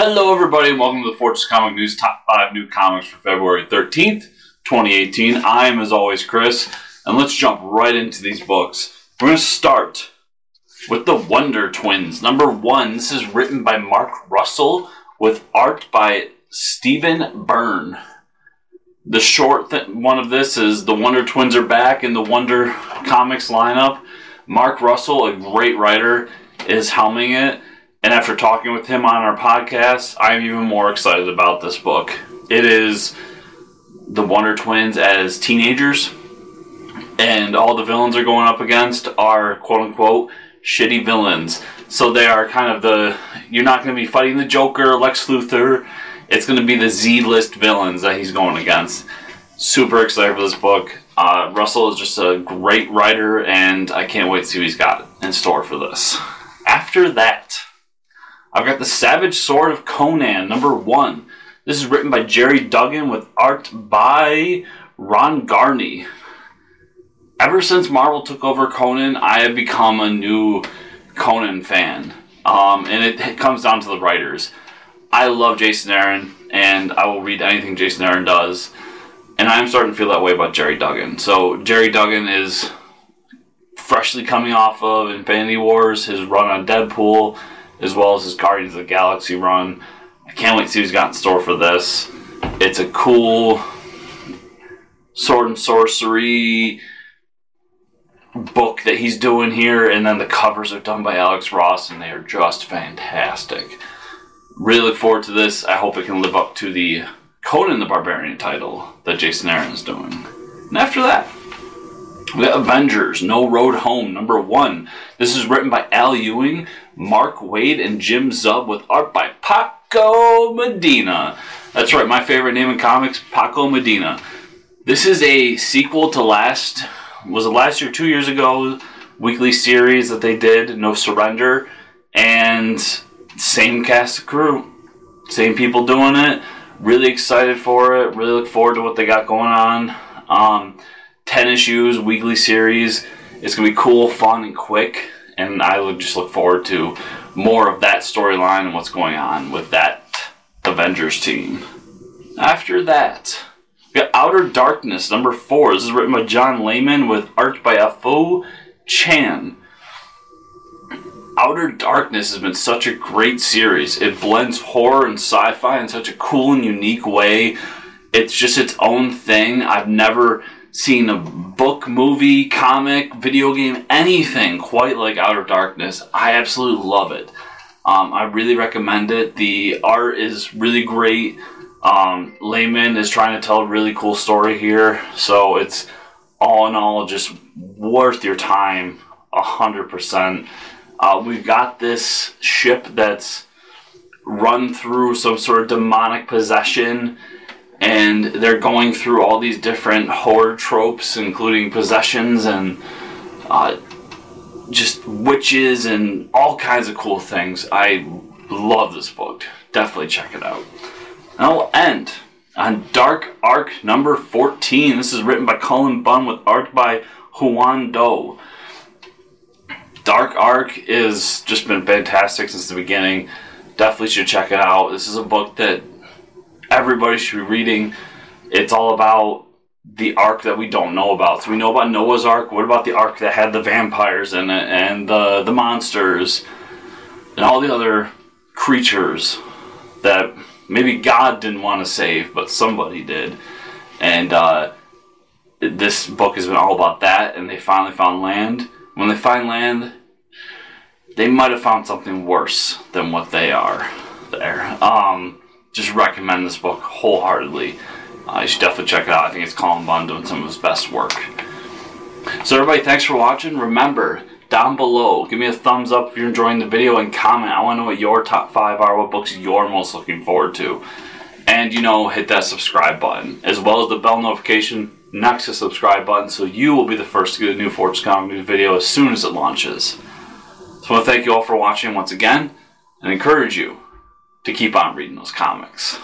Hello, everybody, and welcome to the Fortress Comic News Top 5 New Comics for February 13th, 2018. I am, as always, Chris, and let's jump right into these books. We're going to start with The Wonder Twins. Number one, this is written by Mark Russell with art by Stephen Byrne. The short th- one of this is The Wonder Twins are back in the Wonder Comics lineup. Mark Russell, a great writer, is helming it. And after talking with him on our podcast, I'm even more excited about this book. It is the Wonder Twins as teenagers, and all the villains are going up against are quote unquote shitty villains. So they are kind of the. You're not going to be fighting the Joker, Lex Luthor. It's going to be the Z list villains that he's going against. Super excited for this book. Uh, Russell is just a great writer, and I can't wait to see what he's got in store for this. After that, I've got The Savage Sword of Conan, number one. This is written by Gerry Duggan with art by Ron Garney. Ever since Marvel took over Conan, I have become a new Conan fan. Um, and it, it comes down to the writers. I love Jason Aaron, and I will read anything Jason Aaron does. And I'm starting to feel that way about Gerry Duggan. So, Gerry Duggan is freshly coming off of Infinity Wars, his run on Deadpool, as well as his Guardians of the Galaxy run. I can't wait to see what he's got in store for this. It's a cool sword and sorcery book that he's doing here, and then the covers are done by Alex Ross, and they are just fantastic. Really look forward to this. I hope it can live up to the Conan the Barbarian title that Jason Aaron is doing. And after that, we got Avengers No Road Home, number one. This is written by Al Ewing, Mark Waid, and Jim Zub with art by Paco Medina. That's right, my favorite name in comics, Paco Medina. This is a sequel to last, was it last year, two years ago, weekly series that they did, No Surrender, and same cast of crew, same people doing it. Really excited for it. Really look forward to what they got going on. Um, 10 issues, weekly series. It's to be cool, fun, and quick. And I would just look forward to more of that storyline and what's going on with that Avengers team. After that, we got Outer Darkness, number four. This is written by John Layman with art by Afu Chan. Outer Darkness has been such a great series. It blends horror and sci fi in such a cool and unique way. It's just its own thing. I've never seen a book, movie, comic, video game, anything quite like Outer Darkness. I absolutely love it. Um, I really recommend it. The art is really great. Um, Layman is trying to tell a really cool story here, so it's all in all just worth your time, a hundred percent. Uh, we've got this ship that's run through some sort of demonic possession and they're going through all these different horror tropes, including possessions and uh, just witches and all kinds of cool things. I love this book. Definitely check it out. And I'll end on Dark Ark number 14. This is written by Cullen Bunn with art by Juan Doe. Dark Ark has just been fantastic since the beginning. Definitely should check it out. This is a book that everybody should be reading. It's all about the ark that we don't know about. So we know about Noah's Ark. What about the ark that had the vampires in it and the the monsters and all the other creatures that maybe God didn't want to save, but somebody did. And uh, this book has been all about that. And they finally found land. When they find land, they might have found something worse than what they are there. Um, just recommend this book wholeheartedly. Uh, you should definitely check it out. I think it's Cullen Bunn doing some of his best work. So everybody, thanks for watching. Remember, down below, give me a thumbs up if you're enjoying the video and comment. I want to know what your top five are, what books you're most looking forward to. And, you know, hit that subscribe button, as well as the bell notification next to subscribe button so you will be the first to get a new Fortress Comic News video as soon as it launches. So I want to thank you all for watching once again and encourage you to keep on reading those comics.